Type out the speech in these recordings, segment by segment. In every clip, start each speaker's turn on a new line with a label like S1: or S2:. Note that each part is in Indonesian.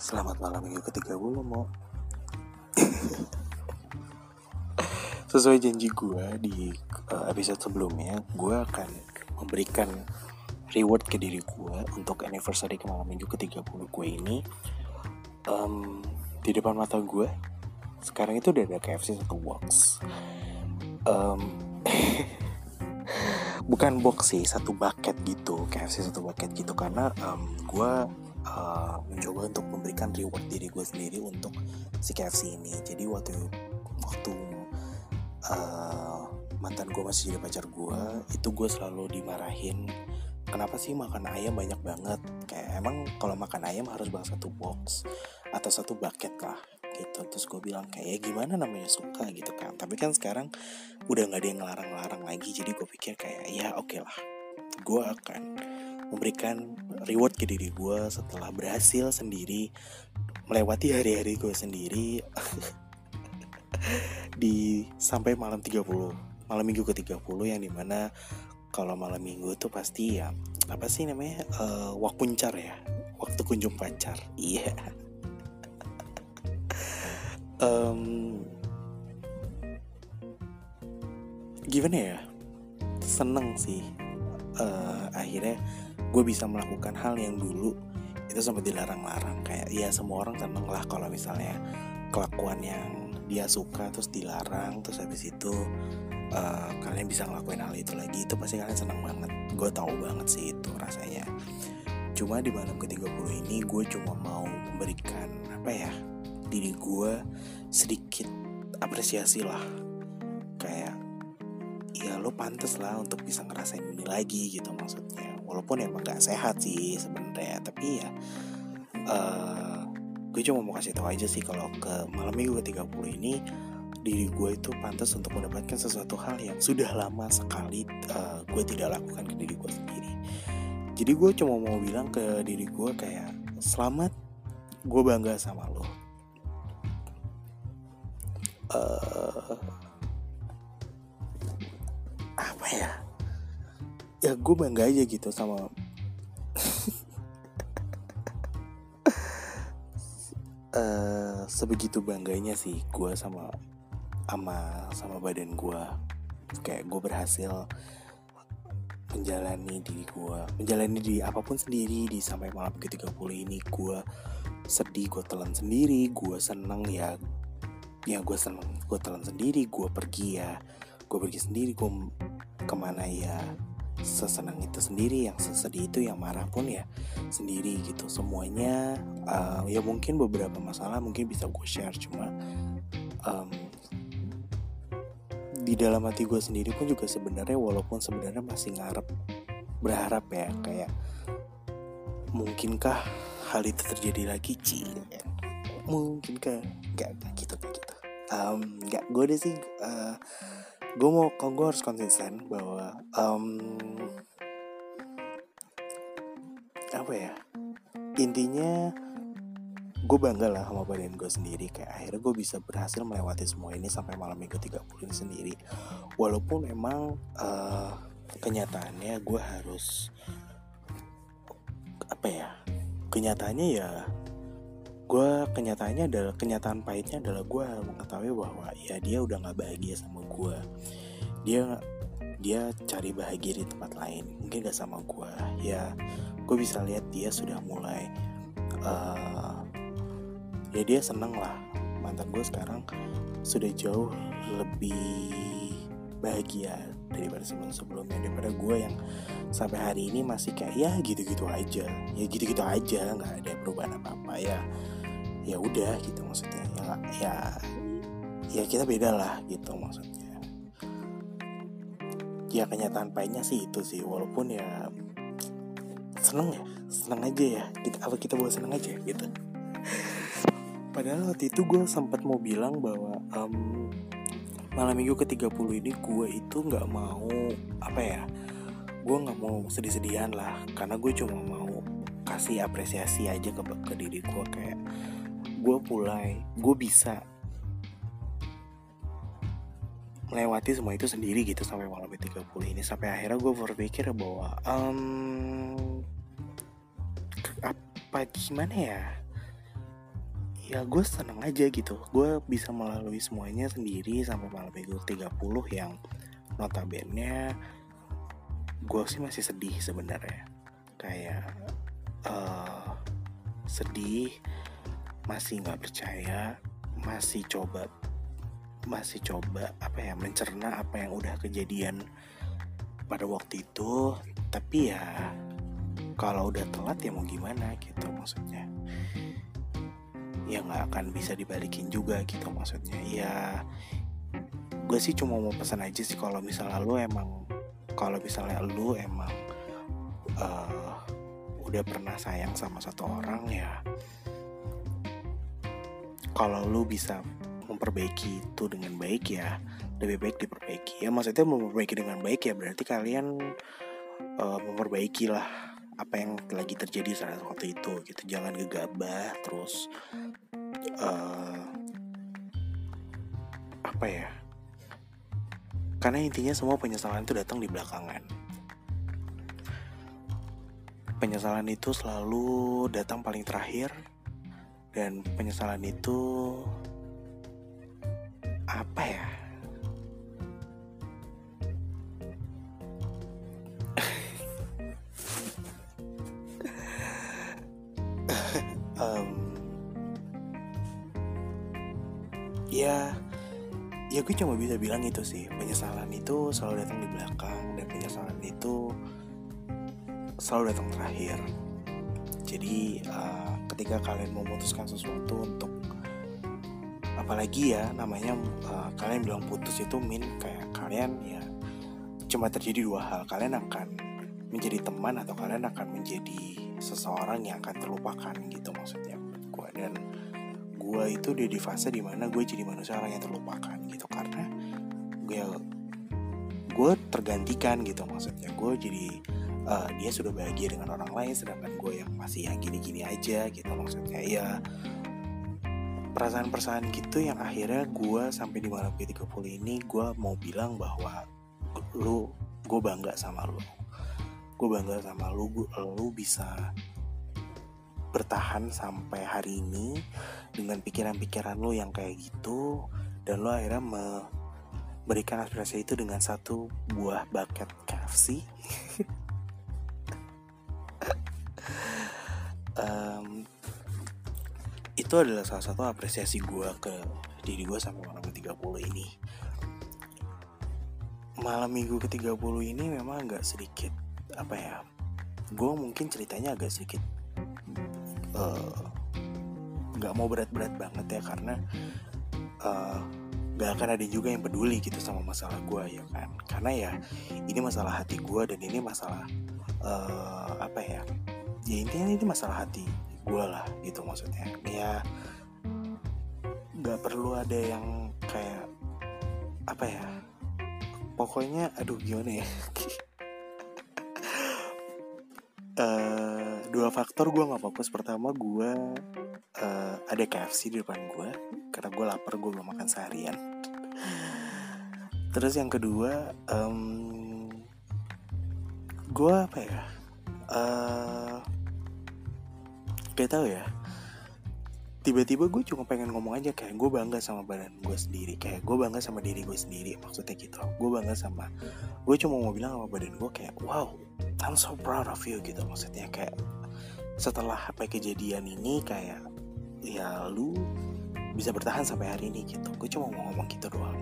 S1: Selamat malam minggu ke-30 mau Sesuai janji gue di uh, episode sebelumnya Gue akan memberikan reward ke diri gue Untuk anniversary ke malam minggu ke-30 gue ini. Um, Di depan mata gue Sekarang itu udah ada KFC satu box. Um, Bukan box sih, satu bucket gitu KFC satu bucket gitu. Karena um, gue uh, mencoba untuk memberikan reward diri gue sendiri untuk si KFC ini. Jadi waktu waktu uh, mantan gue masih jadi pacar gue itu gue selalu dimarahin kenapa sih makan ayam banyak banget? Kayak emang kalau makan ayam harus bawa satu box atau satu bucket lah gitu. Terus gue bilang kayak ya gimana namanya suka gitu kan. Tapi kan sekarang udah nggak ada yang ngelarang-larang lagi. Jadi gue pikir kayak ya oke okay lah gue akan memberikan reward ke diri gue setelah berhasil sendiri melewati hari-hari gue sendiri di sampai malam 30 malam minggu ke 30 yang di mana kalau malam minggu tuh pasti ya apa sih namanya uh, wak puncar ya waktu kunjung pacar iya yeah. um, gimana ya seneng sih uh, akhirnya gue bisa melakukan hal yang dulu itu sempat dilarang-larang. Kayak ya semua orang seneng lah kalau misalnya kelakuan yang dia suka terus dilarang terus habis itu uh, kalian bisa ngelakuin hal itu lagi itu pasti kalian seneng banget. Gue tahu banget sih itu rasanya. Cuma di malam ke-30 ini gue cuma mau memberikan apa ya diri gue sedikit apresiasi lah. Kayak ya lo pantas lah untuk bisa ngerasain ini lagi gitu maksudnya walaupun emang gak sehat sih sebenarnya tapi ya uh, gue cuma mau kasih tahu aja sih kalau ke malam minggu ke 30 ini diri gue itu pantas untuk mendapatkan sesuatu hal yang sudah lama sekali uh, gue tidak lakukan ke diri gue sendiri. Jadi gue cuma mau bilang ke diri gue kayak selamat gue bangga sama lo. Uh, ya gue bangga aja gitu sama uh, sebegitu bangganya sih gue sama sama sama badan gue kayak gue berhasil menjalani diri gue menjalani di apa pun sendiri di sampai malam ke 30 ini. Gue sedih gue telan sendiri gue seneng ya. Ya gue seneng gue telan sendiri gue pergi ya. Gue pergi sendiri gue ke mana ya sesenang itu sendiri yang sesedih itu yang marah pun ya sendiri gitu. Semuanya uh, ya mungkin beberapa masalah mungkin bisa gue share cuma um, di dalam hati gue sendiri pun juga sebenarnya walaupun sebenarnya masih ngarep berharap ya kayak mungkinkah hal itu terjadi lagi? Ci mungkinkah? Nggak gitu kayak gitu. Um, gue deh sih uh, gue mau kalau gue harus konsisten bahwa um, apa ya intinya gue bangga lah sama badan gue sendiri. Kayak akhirnya gue bisa berhasil melewati semua ini sampai malam minggu 30 ini sendiri. Walaupun memang uh, kenyataannya gue harus apa ya kenyataannya ya gue kenyataannya adalah kenyataan pahitnya adalah gue mengetahui bahwa ya dia udah nggak bahagia sama gue dia dia cari bahagia di tempat lain mungkin gak sama gue ya gue bisa lihat dia sudah mulai uh, ya dia seneng lah. Mantan gue sekarang sudah jauh lebih bahagia daripada sebelum-sebelumnya daripada gue yang sampai hari ini masih kayak ya gitu-gitu aja. Ya gitu-gitu aja nggak ada perubahan apa-apa ya ya udah gitu maksudnya. Ya ya ya kita beda lah gitu maksudnya. Ya kenyataan pahitnya sih itu sih walaupun ya seneng ya seneng aja ya. Kita apa kita boleh seneng aja gitu. Padahal waktu itu gue sempat mau bilang bahwa um, malam minggu ke 30 ini gue itu nggak mau apa ya gue nggak mau sedih-sedihan lah. Karena gue cuma mau kasih apresiasi aja ke, ke diri gue kayak gue mulai gue bisa melewati semua itu sendiri gitu sampai malam 30 ini. Sampai akhirnya gue berpikir bahwa um, apa gimana ya? Ya gue seneng aja gitu. Gue bisa melalui semuanya sendiri sampai malam minggu 30 yang notabene gue sih masih sedih sebenarnya. Kayak uh, sedih masih nggak percaya masih coba masih coba apa ya mencerna apa yang udah kejadian pada waktu itu. Tapi ya kalau udah telat ya mau gimana gitu maksudnya. Ya nggak akan bisa dibalikin juga gitu maksudnya. Ya gue sih cuma mau pesan aja sih kalau misalnya lu emang kalau misalnya lu emang uh, udah pernah sayang sama satu orang ya kalau lu bisa memperbaiki itu dengan baik ya lebih baik diperbaiki. Ya maksudnya memperbaiki dengan baik ya berarti kalian uh, memperbaiki lah apa yang lagi terjadi saat waktu itu gitu. Jangan gegabah terus uh, apa ya karena intinya semua penyesalan itu datang di belakangan. Penyesalan itu selalu datang paling terakhir dan penyesalan itu apa ya? Um, ya ya gue cuma bisa bilang itu sih. Penyesalan itu selalu datang di belakang dan penyesalan itu selalu datang terakhir. Jadi uh, ketika kalian memutuskan sesuatu untuk apalagi ya namanya uh, kalian bilang putus itu min kayak kalian ya cuma terjadi dua hal. Kalian akan menjadi teman atau kalian akan menjadi seseorang yang akan terlupakan gitu maksudnya gue dan gue itu udah di fase di mana gue jadi manusia orang yang terlupakan gitu. Karena gue gue tergantikan gitu maksudnya. Gue jadi uh, dia sudah bahagia dengan orang lain sedangkan gue yang masih yang gini-gini aja gitu. Maksudnya ya perasaan-perasaan gitu yang akhirnya gue sampai di malam ke-30 ini gue mau bilang bahwa lu gue bangga sama lu. Gue bangga sama lu lu bisa bertahan sampai hari ini dengan pikiran-pikiran lo yang kayak gitu dan lo akhirnya memberikan aspirasi itu dengan satu buah bucket KFC itu adalah salah satu apresiasi gue ke diri gue sampai malam ke-30 ini. Malam minggu ke-30 ini memang agak sedikit apa ya gue mungkin ceritanya agak sedikit uh, nggak mau berat-berat banget ya karena uh, gak akan ada juga yang peduli gitu sama masalah gue ya kan? Karena ya ini masalah hati gue dan ini masalah uh, apa ya ya intinya ini masalah hati gue lah gitu maksudnya. Ya nggak perlu ada yang kayak apa ya pokoknya aduh gimana ya? Uh, dua faktor gue nggak fokus. Pertama gue uh, ada KFC di depan gue karena gue lapar gue belum makan seharian. Terus yang kedua um, gue apa ya uh, gak tau ya. Tiba-tiba gue cuma pengen ngomong aja kayak gue bangga sama badan gue sendiri kayak gue bangga sama diri gue sendiri maksudnya gitu. Gue bangga sama gue cuma mau bilang sama badan gue kayak wow I'm so proud of you gitu maksudnya kayak setelah apa kejadian ini kayak ya lu bisa bertahan sampai hari ini gitu. Gue cuma mau ngomong gitu doang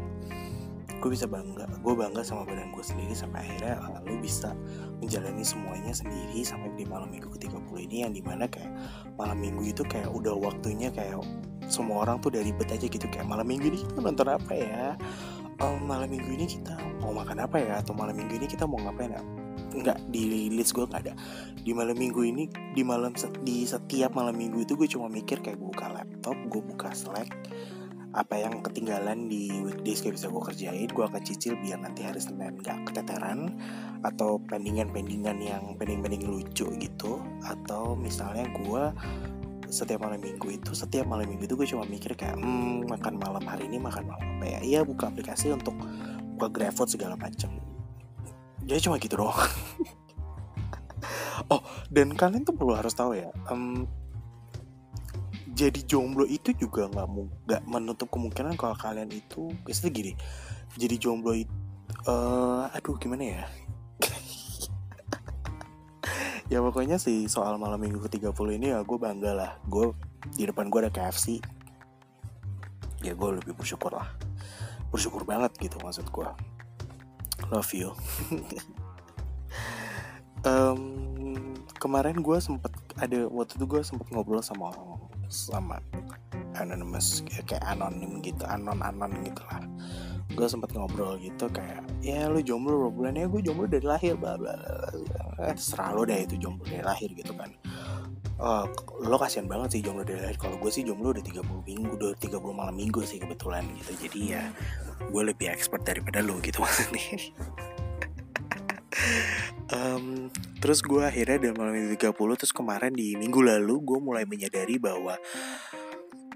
S1: gue bisa bangga. Gue bangga sama badan gue sendiri sampai akhirnya uh, lu bisa menjalani semuanya sendiri sampai di malam minggu ke-30 ini yang di mana kayak malam minggu itu kayak udah waktunya kayak semua orang tuh udah ribet aja gitu. Kayak malam minggu ini kita nonton apa ya? Um, malam minggu ini kita mau makan apa ya? Atau malam minggu ini kita mau ngapain ya? Nggak di list gue nggak ada. Di malam minggu ini di malam di setiap malam minggu itu gue cuma mikir kayak gue buka laptop gue buka slack apa yang ketinggalan di weekdays kayak bisa gue kerjain gue akan cicil biar nanti hari senin nggak keteteran. Atau pendingan pendingan yang pending pending lucu gitu. Atau misalnya gue setiap malam minggu itu setiap malam minggu itu gue cuma mikir kayak hmm, makan malam hari ini makan malam apa ya? Iya buka aplikasi untuk buka GrabFood segala macam jadi cuma gitu doang. Oh dan kalian tuh perlu harus tahu ya um, jadi jomblo itu juga nggak nggak menutup kemungkinan kalau kalian itu biasanya gini jadi jomblo itu uh, aduh gimana ya? Ya pokoknya sih soal malam minggu ke 30 ini ya gue bangga lah gue di depan gue ada KFC ya gue lebih bersyukur lah bersyukur banget gitu maksud gue. Love you. Um, kemarin gue sempet ada waktu itu gue sempet ngobrol sama orang sama anonymous kayak anonim gitu anon anon gitu lah gue sempet ngobrol gitu kayak ya lu jomblo berapa bulan? Ya gue jomblo dari lahir. Bla bla bla lo deh itu jomblo dari lahir gitu kan. Uh, lo kasihan banget sih jomblo dari lahir. Kalau gue sih jomblo udah 30 minggu udah 30 malam minggu sih kebetulan gitu. Jadi ya gue lebih expert daripada lo gitu maksudnya um, terus gue akhirnya dari malam minggu 30 terus kemarin di minggu lalu gue mulai menyadari bahwa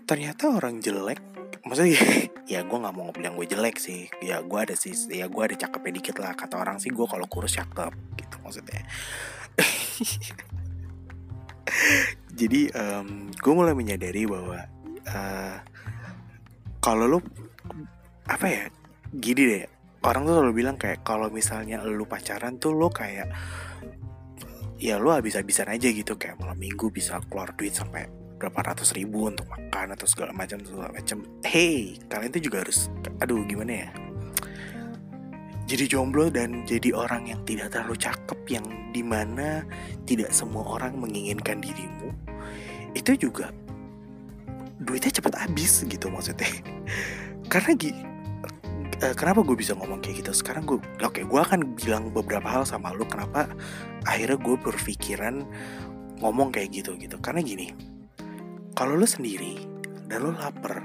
S1: ternyata orang jelek maksudnya ya gue nggak mau bilang gue jelek sih ya gue ada sih ya gue ada cakepnya dikit lah kata orang sih gue kalau kurus cakep gitu maksudnya. Jadi um, gue mulai menyadari bahwa uh, kalau lo apa ya gini deh orang tuh selalu bilang kayak kalau misalnya lo pacaran tuh lo kayak ya lo habis-habisan aja gitu kayak malam minggu bisa keluar duit sampai berapa ratus ribu untuk makan atau segala macam segala macam. Hey kalian tuh juga harus aduh gimana ya? Jadi jomblo dan jadi orang yang tidak terlalu cakep yang di mana tidak semua orang menginginkan dirimu itu juga duitnya cepat habis gitu maksudnya. Karena uh, kenapa gue bisa ngomong kayak gitu? Sekarang gue oke gue akan bilang beberapa hal sama lu kenapa akhirnya gue berpikiran ngomong kayak gitu gitu. Karena gini kalau lo sendiri dan lo lapar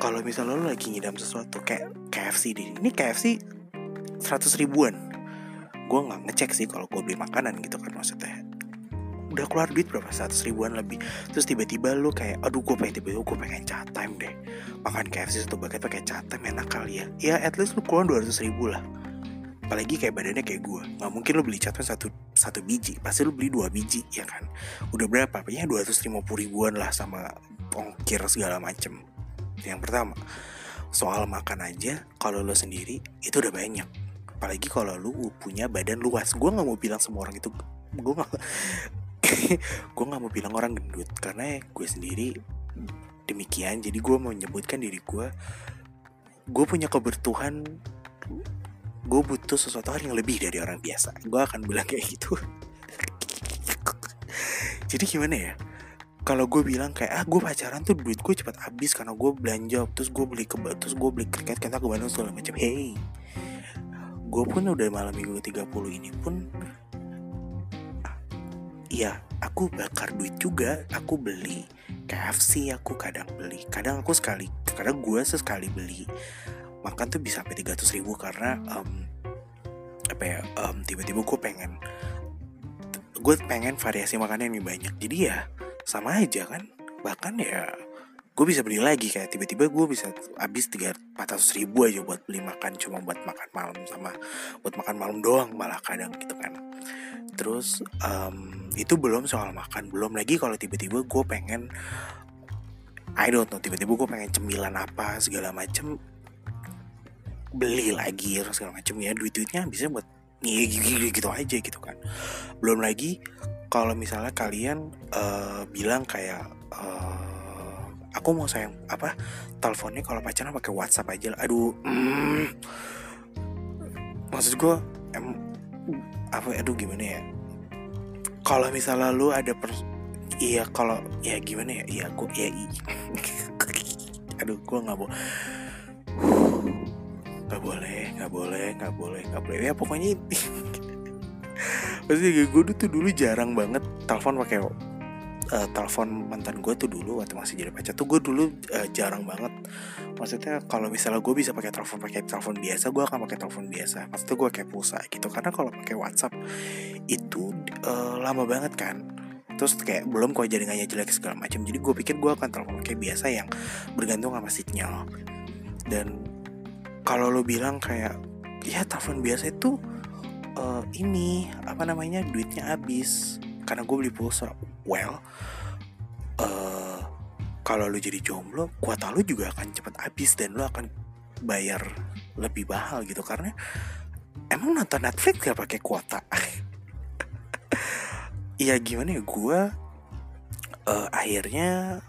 S1: kalau misalnya lo lagi ngidam sesuatu kayak KFC di ini KFC 100 ribuan. Gue nggak ngecek sih kalau gue beli makanan gitu kan maksudnya udah keluar duit berapa? 100 ribuan lebih. Terus tiba-tiba lo kayak aduh gue pengen tiba-tiba gue pengen chat time deh. Makan KFC satu bucket pakai chat time enak kali ya. Ya at least lo keluar 200 ribu lah. Apalagi kayak badannya kayak gue nggak mungkin lo beli catnya satu satu biji. Pasti lo beli dua biji ya kan? Udah berapa? Ya puluh ribuan lah sama ongkir segala macem. Yang pertama soal makan aja kalau lo sendiri itu udah banyak. Apalagi kalau lo punya badan luas. Gue nggak mau bilang semua orang itu gue gue nggak mau bilang orang gendut karena gue sendiri demikian. Jadi gue mau menyebutkan diri gue gue punya kebutuhan gue butuh sesuatu hal yang lebih dari orang biasa. Gue akan bilang kayak gitu. Jadi gimana ya? Kalau gue bilang kayak ah gue pacaran tuh duit gue cepat habis karena gue belanja terus gue beli ke terus gue beli kriket kita ke Bandung segala macam. Hey gue pun udah malam minggu 30 ini pun Iya, aku bakar duit juga. Aku beli KFC, aku kadang beli. Kadang aku sekali, kadang gue sesekali beli. Makan tuh bisa sampai 300 ribu karena um, apa ya um, tiba-tiba gue pengen gue pengen variasi makanan yang banyak. Jadi ya sama aja kan. Bahkan ya gue bisa beli lagi. Kayak tiba-tiba gue bisa habis tiga ratus ribu aja buat beli makan. Cuma buat makan malam sama buat makan malam doang malah kadang gitu kan. Terus um, itu belum soal makan belum lagi kalau tiba-tiba gue pengen I don't know tiba-tiba gue pengen cemilan apa segala macem beli lagi segala macam ya duit duitnya bisa buat gitu, gitu aja gitu kan. Belum lagi kalau misalnya kalian uh, bilang kayak uh, aku mau sayang apa teleponnya kalau pacaran pakai WhatsApp aja aduh mm, maksud gue em apa aduh gimana ya kalau misalnya lu ada per iya kalau ya gimana ya? Iya aku ya aduh gue nggak mau nggak boleh nggak boleh nggak boleh nggak boleh. Ya pokoknya pasti gue tuh dulu jarang banget telepon pakai uh, telepon mantan gue tuh dulu waktu masih jadi pacar tuh gue dulu uh, jarang banget. Maksudnya kalau misalnya gue bisa pakai telepon pakai telepon biasa gue akan pakai telepon biasa. Maksudnya gue kayak pulsa gitu karena kalau pakai WhatsApp itu uh, lama banget kan. Terus kayak belum kok jaringannya jelek segala macam jadi gue pikir gue akan telepon kayak biasa yang bergantung sama sinyal. Dan kalau lo bilang kayak ya telepon biasa itu uh, ini apa namanya duitnya habis karena gue beli pulsa well uh, kalau lu jadi jomblo kuota lu juga akan cepat habis dan lu akan bayar lebih mahal gitu. Karena emang nonton Netflix gak pakai kuota? Iya gimana ya? Gue uh, akhirnya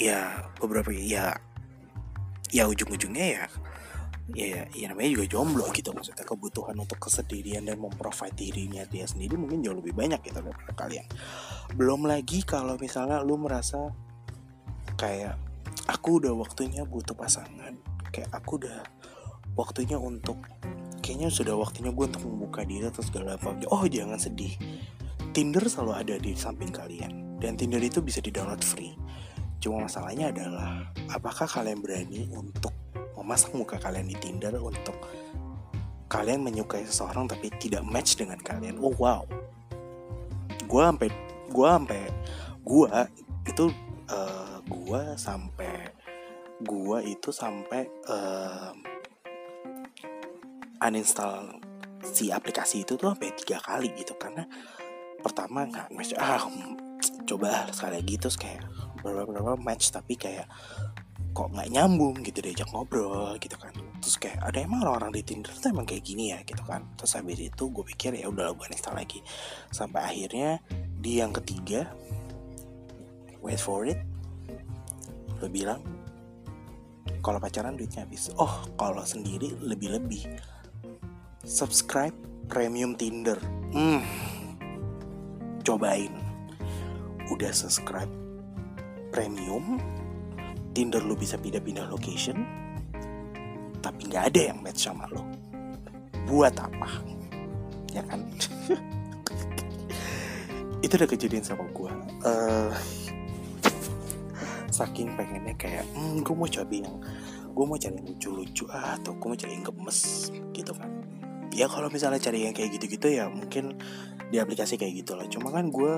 S1: ya beberapa ya ya ujung-ujungnya ya ya ya namanya juga jomblo gitu maksudnya kebutuhan untuk kesendirian dan memprovide dirinya dia sendiri mungkin jauh lebih banyak gitu daripada kalian. Belum lagi kalau misalnya lu merasa kayak aku udah waktunya butuh pasangan kayak aku udah waktunya untuk kayaknya sudah waktunya gue untuk membuka diri atau segala apa. Oh jangan sedih. Tinder selalu ada di samping kalian dan Tinder itu bisa di download free. Cuma masalahnya adalah apakah kalian berani untuk memasang muka kalian di Tinder untuk kalian menyukai seseorang tapi tidak match dengan kalian. Oh wow. Gua sampai gua sampai gua itu uh, gua sampai gua itu sampai uh, uninstall si aplikasi itu tuh sampai tiga kali gitu karena pertama nggak match ah coba sekali lagi terus kayak beberapa match tapi kayak kok nggak nyambung gitu diajak ngobrol gitu kan. Terus kayak ada emang orang-orang di Tinder tuh emang kayak gini ya? Gitu kan. Terus habis itu gue pikir ya udah gue install lagi. Sampai akhirnya di yang ketiga wait for it lo bilang kalau pacaran duitnya habis. Oh kalau sendiri lebih lebih subscribe premium Tinder. Hmm. Cobain. Udah subscribe premium Tinder lu bisa pindah-pindah location tapi nggak ada yang match sama lo buat apa? Ya kan? Itu udah kejadian sama gue uh, saking pengennya kayak hmm, gue mau coba yang gue mau cari yang lucu-lucu ah, atau gue mau cari yang gemes gitu kan. Ya kalau misalnya cari yang kayak gitu-gitu ya mungkin di aplikasi kayak gitu lah cuma kan gue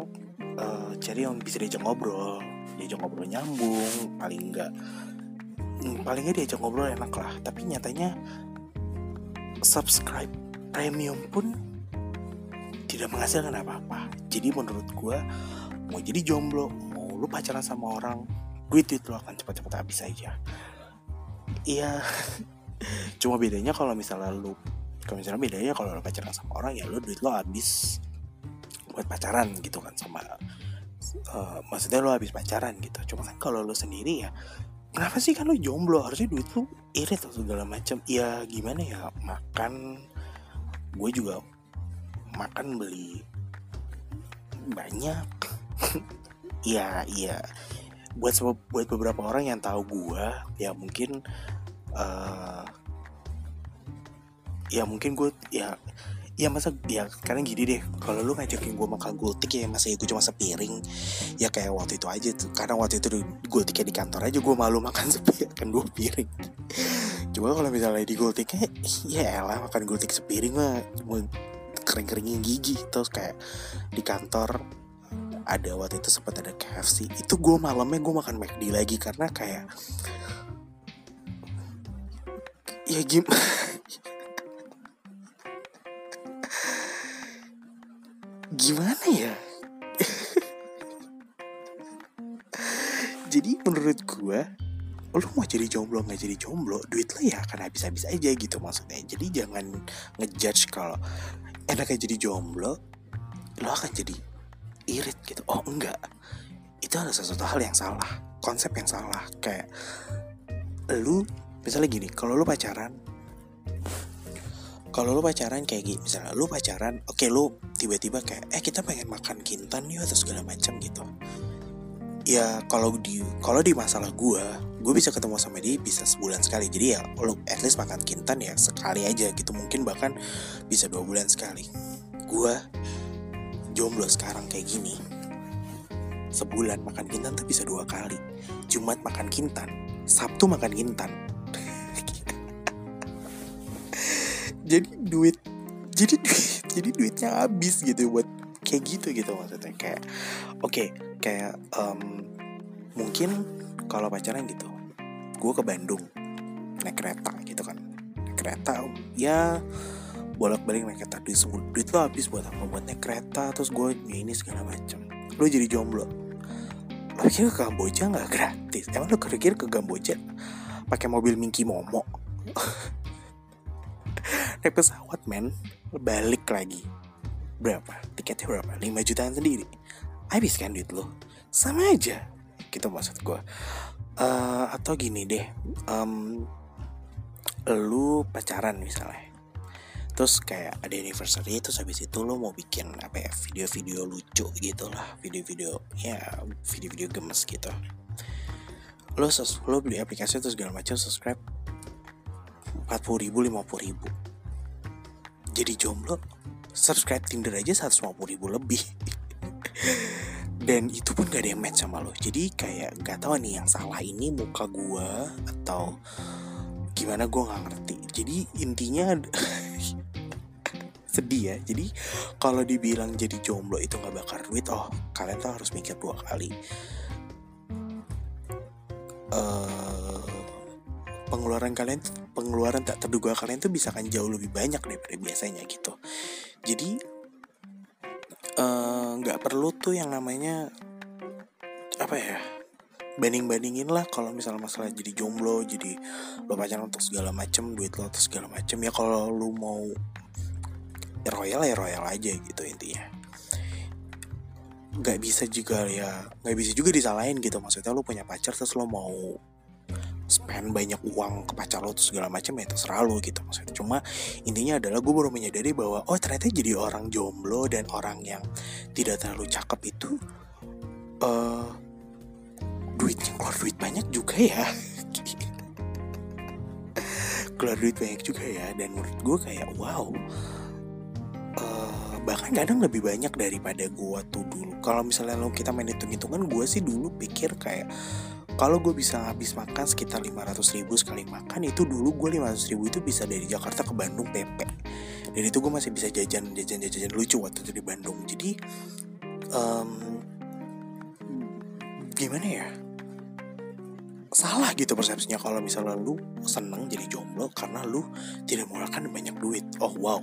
S1: uh, cari yang bisa diajak ngobrol diajak ngobrol nyambung paling enggak hmm, paling enggak diajak ngobrol enak lah. Tapi nyatanya subscribe premium pun tidak menghasilkan apa-apa. Jadi menurut gue mau jadi jomblo mau lu pacaran sama orang duit itu akan cepat-cepat habis aja. Iya cuma bedanya kalau misalnya lu kalau misalnya bedanya kalau lu pacaran sama orang ya lu duit lo habis buat pacaran gitu kan sama uh, maksudnya lo habis pacaran gitu. Cuma kan kalau lo sendiri ya kenapa sih kan lo jomblo? Harusnya duit lo irit atau segala macam. Ya gimana ya makan. Gue juga makan beli banyak. Ya iya. Buat buat beberapa orang yang tahu gue ya mungkin uh, ya mungkin gue ya ya masa ya karena gini deh. Kalau lu ngajakin gue makan gultik ya masa ya gue cuma sepiring? Ya kayak waktu itu aja tuh. Karena waktu itu gultiknya di kantor aja gue malu makan sepiring kan dua piring. Coba kalau misalnya di gultiknya ya elah makan gultik sepiring mah cuma kering-keringin gigi. Terus kayak di kantor ada waktu itu sempat ada KFC itu gue malamnya gue makan McD lagi karena kayak ya gimana gimana ya? Jadi menurut gue lo mau jadi jomblo nggak jadi jomblo duit lo ya akan habis-habis aja gitu maksudnya. Jadi jangan ngejudge kalau enaknya jadi jomblo lo akan jadi irit gitu. Oh enggak. Itu adalah sesuatu hal yang salah konsep yang salah. Kayak lu misalnya gini kalau lu pacaran kalau lu pacaran kayak gini misalnya lu pacaran oke okay, lu tiba-tiba kayak eh kita pengen makan kintan yuk atau segala macam gitu. Ya kalau di kalau di masalah gue gue bisa ketemu sama dia bisa sebulan sekali. Jadi ya lu at least makan kintan ya sekali aja gitu. Mungkin bahkan bisa dua bulan sekali. Gue jomblo sekarang kayak gini. Sebulan makan kintan tuh bisa dua kali. Jumat makan kintan Sabtu makan kintan jadi duit jadi duit jadi duitnya habis gitu buat kayak gitu gitu maksudnya. Kayak oke okay, kayak um, mungkin kalau pacaran gitu gue ke Bandung naik kereta gitu kan. Naik kereta ya bolak balik naik kereta duit duit lo habis buat apa? Buat naik kereta terus gue ya ini segala macam lo jadi jomblo. Lo kira ke Kamboja nggak gratis? Emang lo kira-kira ke Kamboja pakai mobil Minky Momo naik pesawat men. Balik lagi. Berapa? Tiketnya berapa? 5 jutaan sendiri. Habis kan duit lo sama aja. Gitu maksud gue uh, atau gini deh. Um, lu pacaran misalnya. Terus kayak ada anniversary terus habis itu lo mau bikin apa ya video-video lucu gitu lah. Video-video ya video-video gemes gitu. Lo lo beli aplikasi terus segala macam subscribe empat puluh ribu lima puluh ribu. Jadi jomblo subscribe Tinder aja seratus lima puluh ribu lebih. Dan itu pun gak ada yang match sama lo. Jadi kayak gak tahu nih yang salah ini muka gua atau gimana gue nggak ngerti. Jadi intinya sedih ya. Jadi kalau dibilang jadi jomblo itu nggak bakar duit oh kalian tuh harus mikir dua kali. Uh, pengeluaran kalian pengeluaran tak terduga kalian tuh bisa kan jauh lebih banyak daripada biasanya gitu. Jadi eh, nggak uh, perlu tuh yang namanya apa ya banding bandingin lah kalau misalnya masalah jadi jomblo jadi lo pacaran untuk segala macem duit lo untuk segala macem ya kalau lo mau ya royal ya royal aja gitu intinya. Nggak bisa juga ya nggak bisa juga disalahin gitu. Maksudnya lo punya pacar terus lo mau spend banyak uang ke pacar lo terus segala macam ya terserah lo gitu maksudnya. Cuma intinya adalah gue baru menyadari bahwa oh ternyata jadi orang jomblo dan orang yang tidak terlalu cakep itu uh, duitnya keluar duit banyak juga ya. Keluar duit banyak juga ya dan menurut gue kayak wow bahkan kadang lebih banyak daripada gue tuh dulu. Kalau misalnya lo kita main hitung hitungan gue sih dulu pikir kayak kalau gue bisa habis makan sekitar 500 ribu sekali makan itu dulu gue 500 ribu itu bisa dari Jakarta ke Bandung PP dan itu gue masih bisa jajan jajan jajan lucu waktu itu di Bandung. Jadi um, gimana ya? Salah gitu persepsinya kalau misalnya lu seneng jadi jomblo karena lu tidak mengeluarkan banyak duit. Oh wow.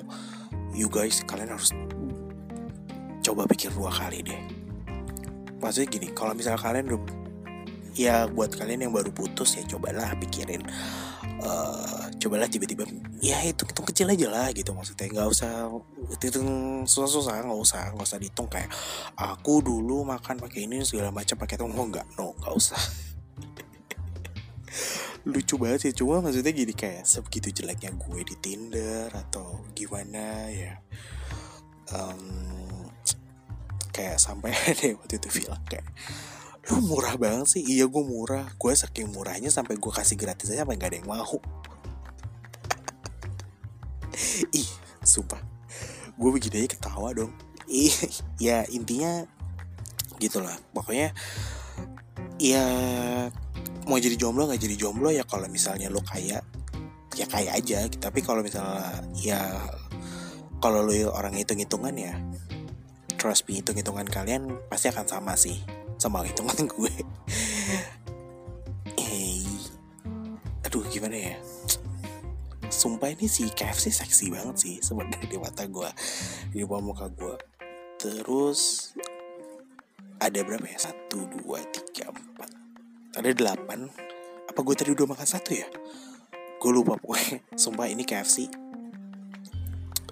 S1: You guys kalian harus coba pikir dua kali deh. Maksudnya gini kalau misalnya kalian udah ya buat kalian yang baru putus ya cobalah pikirin uh, cobalah tiba-tiba ya itu hitung kecil aja lah gitu. Maksudnya nggak usah hitung susah-susah nggak usah nggak usah dihitung kayak aku dulu makan pakai ini segala macam pakai itu. Oh, nggak no nggak usah. Lucu banget sih cuma maksudnya gini kayak sebegitu jeleknya gue di Tinder atau gimana ya um, kayak sampai ada waktu itu bilang kayak lu murah banget sih. Iya gue murah. Gue saking murahnya sampai gue kasih gratis aja sampai gak ada yang mau. Ih sumpah. Gue begini aja ketawa dong. Ih ya intinya gitulah pokoknya ya mau jadi jomblo nggak jadi jomblo ya kalau misalnya lo kaya ya kaya aja. Tapi kalau misalnya ya kalau lo orang hitung hitungan ya trust me hitung-hitungan kalian pasti akan sama sih sama hitungan gue. Hey aduh gimana ya? Sumpah ini si KFC seksi banget sih sebenarnya di mata gue di bawah muka gue terus ada berapa ya? Satu dua tiga empat. Ada delapan. Apa gue tadi udah makan satu ya? Gue lupa pokoknya. Sumpah ini KFC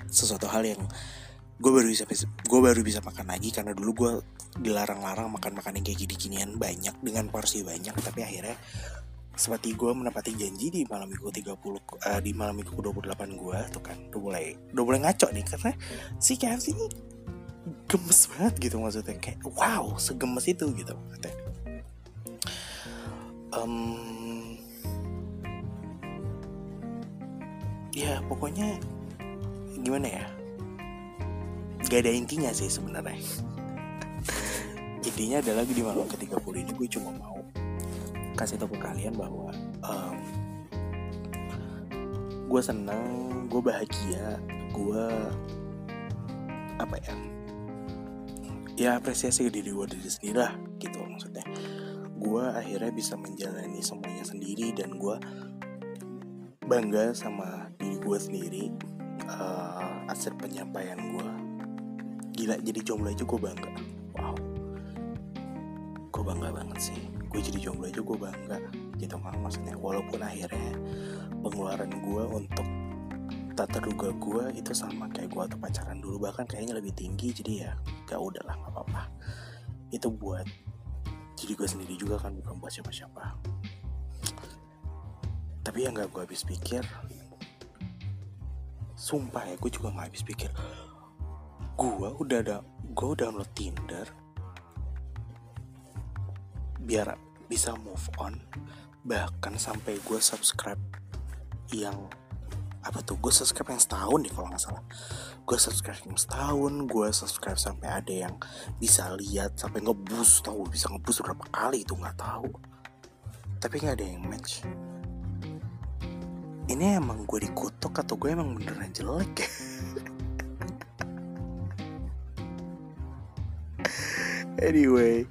S1: sesuatu hal yang gue baru bisa gue baru bisa makan lagi karena dulu gue dilarang-larang makan makan yang kayak gini-ginian banyak dengan porsi banyak tapi akhirnya seperti gue menepati janji di malam minggu 30 uh, eh, di malam minggu 28 gue tuh kan udah mulai udah mulai ngaco nih karena si KFC ini gemes banget gitu maksudnya kayak wow segemes itu gitu maksudnya. Um, ya pokoknya gimana ya? Gak ada intinya sih sebenarnya intinya adalah di malam ke-30 ini gue cuma mau kasih tau ke kalian bahwa um, gue senang gue bahagia gue apa ya ya apresiasi diri gue diri sendiri lah gitu maksudnya. Gue akhirnya bisa menjalani semuanya sendiri dan gue bangga sama diri gue sendiri uh, aset penyampaian gue gila jadi jomblo aja gue bangga gue bangga banget sih. Gue jadi jomblo aja gue bangga gitu kan maksudnya. Walaupun akhirnya pengeluaran gue untuk tak terduga gue itu sama kayak gue atau pacaran dulu bahkan kayaknya lebih tinggi jadi ya gak udahlah nggak apa-apa. Itu buat jadi gue sendiri juga kan bukan buat siapa-siapa. Tapi yang gak gue habis pikir sumpah ya gue juga gak habis pikir. Gue udah ada gue udah download Tinder biar bisa move on bahkan sampai gue subscribe yang apa tuh gue subscribe yang setahun deh kalau nggak salah. Gue subscribe yang setahun gue subscribe sampai ada yang bisa lihat sampai ngebus tahu bisa ngebus berapa kali itu nggak tahu. Tapi nggak ada yang match. Ini emang gue dikutuk atau gue emang beneran jelek? Ya anyway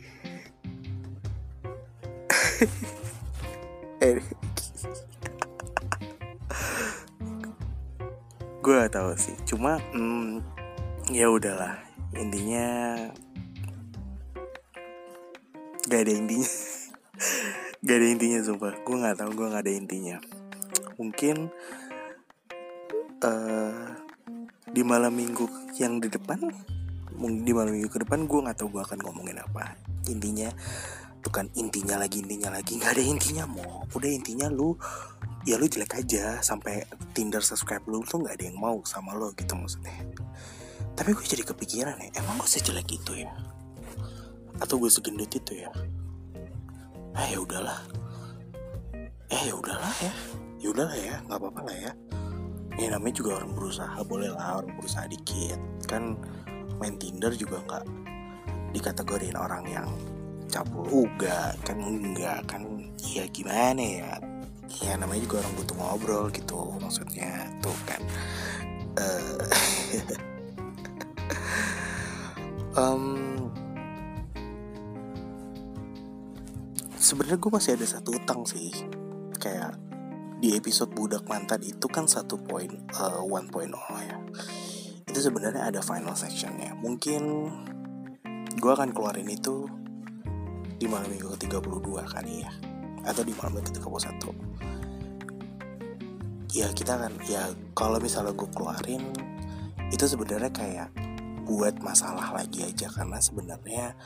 S1: gue gak tahu sih. Cuma hmm, ya udahlah. Intinya gak ada intinya. Gak ada intinya sumpah. Gue nggak tahu gue nggak ada intinya. Mungkin uh, di malam minggu yang di depan di malam minggu ke depan gue nggak tahu gue akan ngomongin apa. Intinya bukan intinya lagi intinya lagi nggak ada intinya mau udah intinya lu ya lu jelek aja sampai Tinder subscribe lu tuh nggak ada yang mau sama lo gitu maksudnya. Tapi gue jadi kepikiran ya emang gue sejelek itu ya? Atau gue segendut itu ya? Ah ya udahlah. Eh ya udahlah ya. Ya udahlah ya nggak apa-apa lah ya. Ya namanya juga orang berusaha boleh lah orang berusaha dikit. Kan main Tinder juga nggak dikategorin orang yang cabul uga kan enggak kan ya gimana ya? Ya namanya juga orang butuh ngobrol gitu maksudnya tuh kan. Uh, um, sebenarnya gue masih ada satu utang sih kayak di episode budak mantan itu kan satu poin uh, one point oh ya. Itu sebenarnya ada final sectionnya. Mungkin gue akan keluarin itu di malam minggu ke 32 kali ya atau di malam minggu ke 31 ya kita kan ya kalau misalnya gue keluarin itu sebenarnya kayak buat masalah lagi aja. Karena sebenarnya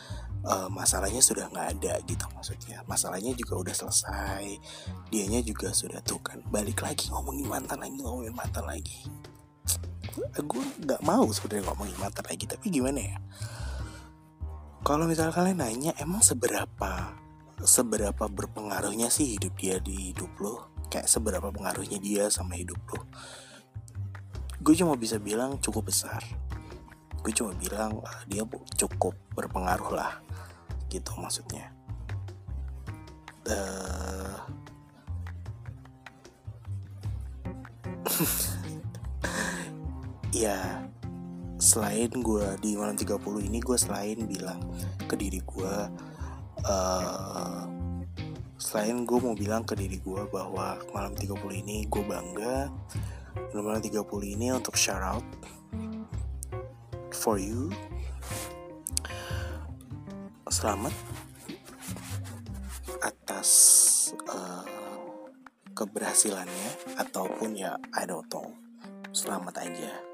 S1: uh, masalahnya sudah nggak ada gitu maksudnya. Masalahnya juga udah selesai. Dianya juga sudah tuh kan balik lagi ngomongin mantan lagi ngomongin mantan lagi. Gue nggak mau sebenarnya ngomongin mantan lagi tapi gimana ya kalau misalnya kalian nanya emang seberapa seberapa berpengaruhnya sih hidup dia di hidup lo kayak seberapa pengaruhnya dia sama hidup lo gue cuma bisa bilang cukup besar. Gue cuma bilang uh, dia cukup berpengaruh lah. Gitu maksudnya. Uh, ya selain gue di malam 30 ini gue selain bilang ke diri gue uh, selain gue mau bilang ke diri gue bahwa malam 30 ini gue bangga malam 30 ini untuk shout out for you. Selamat atas uh, keberhasilannya ataupun ya I don't know. Selamat aja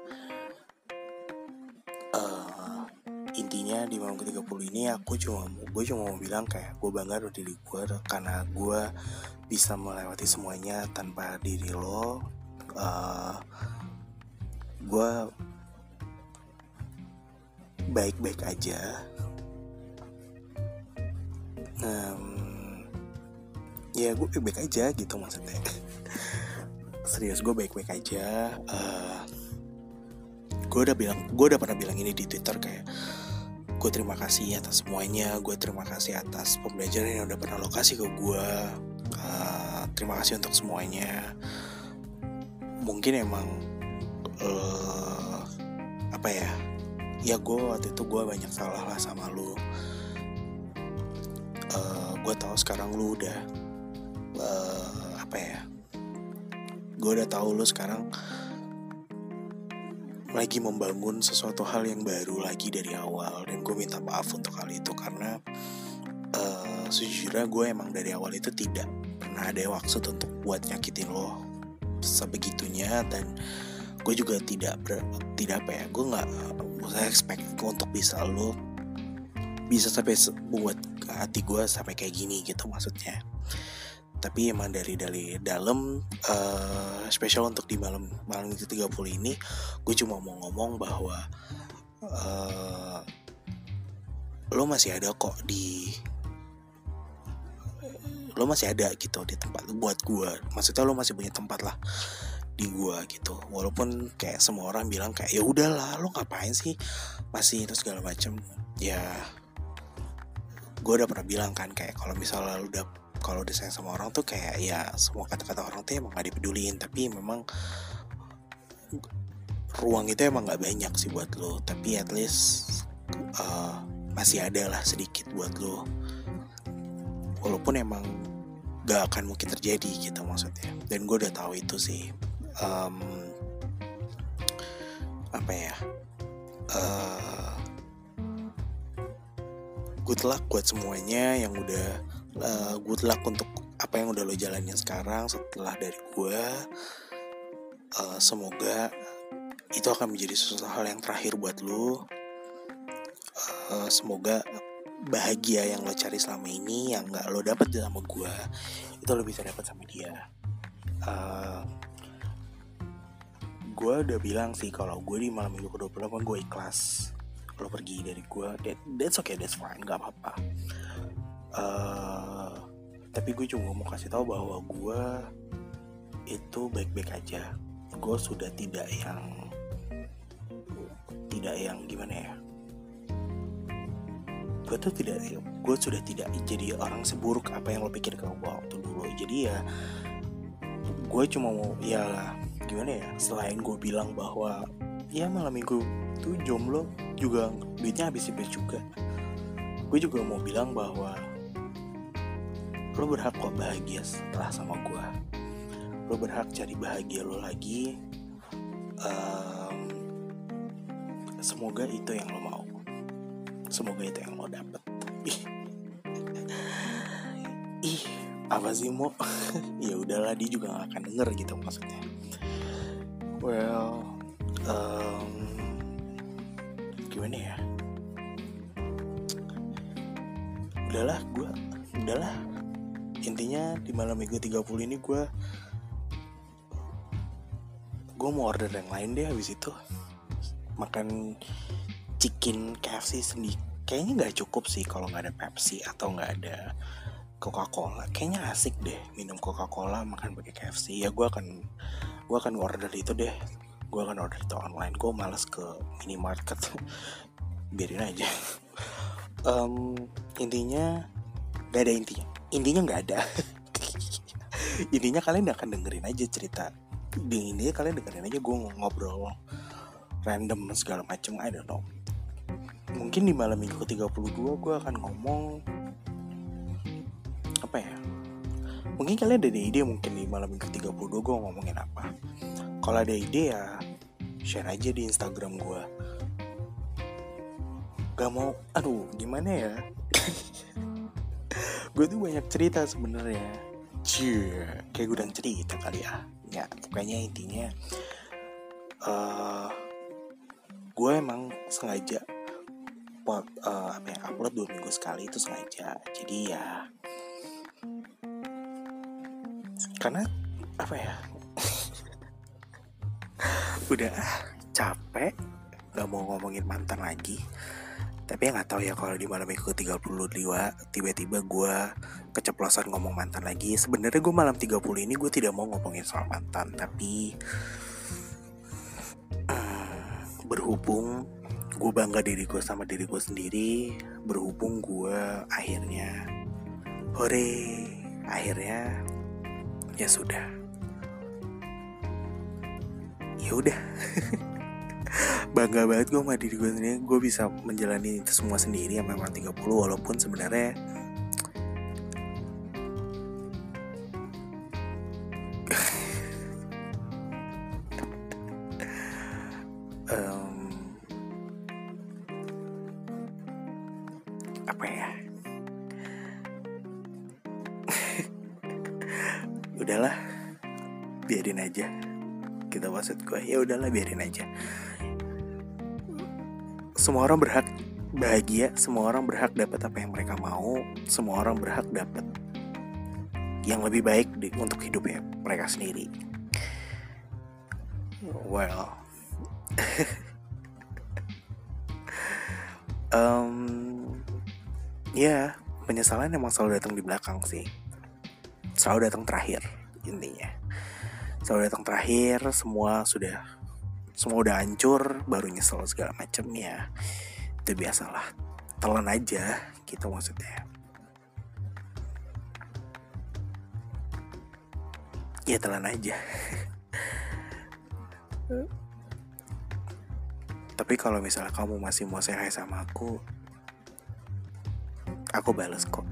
S1: intinya di malam ke-30 ini aku cuma gue cuma mau bilang kayak gue bangga dari diri gue karena gue bisa melewati semuanya tanpa diri lo. Uh, gue baik-baik aja. Um, ya gue baik-baik aja gitu maksudnya. Serius gue baik-baik aja. Uh, gue udah bilang gue udah pernah bilang ini di twitter kayak gue terima kasih atas semuanya gue terima kasih atas pembelajaran yang udah pernah lo kasih ke gue uh, terima kasih untuk semuanya. Mungkin emang uh, apa ya ya gue waktu itu gue banyak salah lah sama lo uh, eh, gue tahu sekarang lu udah uh, apa ya gue udah tahu lu sekarang lagi membangun sesuatu hal yang baru lagi dari awal. Dan gue minta maaf untuk hal itu karena uh, sejujurnya gue emang dari awal itu tidak pernah ada maksud untuk buat nyakitin lo sebegitunya. Dan gue juga tidak ber, tidak apa ya gue nggak saya expect untuk bisa lo bisa sampai buat hati gue sampai kayak gini gitu maksudnya tapi emang dari dari dalam uh, spesial untuk di malam malam itu 30 ini gue cuma mau ngomong bahwa uh, lo masih ada kok di lo masih ada gitu di tempat buat gue maksudnya lo masih punya tempat lah di gue gitu. Walaupun kayak semua orang bilang kayak ya udahlah lo ngapain sih masih itu segala macem. Ya gue udah pernah bilang kan kayak kalau misalnya lo udah kalau udah sayang sama orang tuh kayak ya semua kata-kata orang tuh emang gak dipeduliin tapi memang ruang itu emang gak banyak sih buat lo. Tapi at least uh, masih ada lah sedikit buat lo. Walaupun emang gak akan mungkin terjadi gitu maksudnya. Dan gue udah tahu itu sih. Um, apa ya? Uh, good luck buat semuanya yang udah uh, good luck untuk apa yang udah lo jalanin sekarang setelah dari gue uh, semoga itu akan menjadi sesuatu hal yang terakhir buat lo. Uh, semoga bahagia yang lo cari selama ini yang nggak lo dapet sama gue itu lo bisa dapat sama dia. Uh, gue udah bilang sih kalau gue di malam minggu ke-28 gue ikhlas. Lo pergi dari gue that, that's okay that's fine nggak apa-apa uh, tapi gue cuma mau kasih tahu bahwa gue itu baik-baik aja. Gue sudah tidak yang tidak yang gimana ya? Gue tuh tidak gue sudah tidak jadi orang seburuk apa yang lo pikirkan waktu dulu. Jadi ya gue cuma mau ya gimana ya? Selain gue bilang bahwa ya malam minggu tuh jomblo juga duitnya habis-habis juga. Gue juga mau bilang bahwa lo berhak kok bahagia setelah sama gue lo berhak cari bahagia lo lagi. Um, semoga itu yang lo mau. Semoga itu yang lo dapet. Ih. Apa sih mau ya udahlah dia juga gak akan denger gitu maksudnya. Well um, gimana ya? Udahlah gue udahlah intinya di malam minggu 30 ini gue gue mau order yang lain deh habis itu. Makan chicken KFC sendiri kayaknya nggak cukup sih kalau nggak ada Pepsi atau nggak ada Coca-Cola. Kayaknya asik deh minum Coca-Cola makan pakai KFC ya gue akan gue akan order itu deh. Gue akan order itu online. Gue males ke minimarket. Biarin aja. Um, intinya gak ada intinya intinya nggak ada. Intinya kalian akan dengerin aja cerita. Di ini kalian dengerin aja gue ngobrol random segala macem I don't know. Mungkin di malam minggu ke 32 gue akan ngomong apa ya? Mungkin kalian ada ide mungkin di malam minggu 32 gue ngomongin apa. Kalau ada ide ya share aja di instagram gue gak mau aduh gimana ya gue tuh banyak cerita sebenarnya. Cie kayak gudang cerita kali ya. Ya pokoknya intinya uh, gue emang sengaja buat uh, apa ya, upload dua minggu sekali itu sengaja. Jadi ya karena apa ya udah capek nggak mau ngomongin mantan lagi tapi ya nggak tahu ya kalau di malam minggu 32 tiba-tiba gue keceplosan ngomong mantan lagi. Sebenarnya gue malam 30 ini gue tidak mau ngomongin soal mantan tapi uh, berhubung gue bangga diri gue sama diri gue sendiri berhubung gue akhirnya hore akhirnya ya sudah. Ya udah bangga banget gue sama diri gue sendiri. Gue bisa menjalani itu semua sendiri sama orang 30 walaupun sebenarnya apa ya? ya? Udahlah biarin aja. Kita maksud gue ya udahlah biarin aja semua orang berhak bahagia semua orang berhak dapat apa yang mereka mau semua orang berhak dapat yang lebih baik di, untuk hidupnya mereka sendiri. Well. Um, ya penyesalan emang selalu datang di belakang sih. Selalu datang terakhir intinya. Selalu datang terakhir semua sudah semua udah hancur baru nyesel segala macem ya. Itu biasalah. Telan aja gitu maksudnya. Ya telan aja. Tapi kalau misalnya kamu masih mau sehat sama aku aku balas kok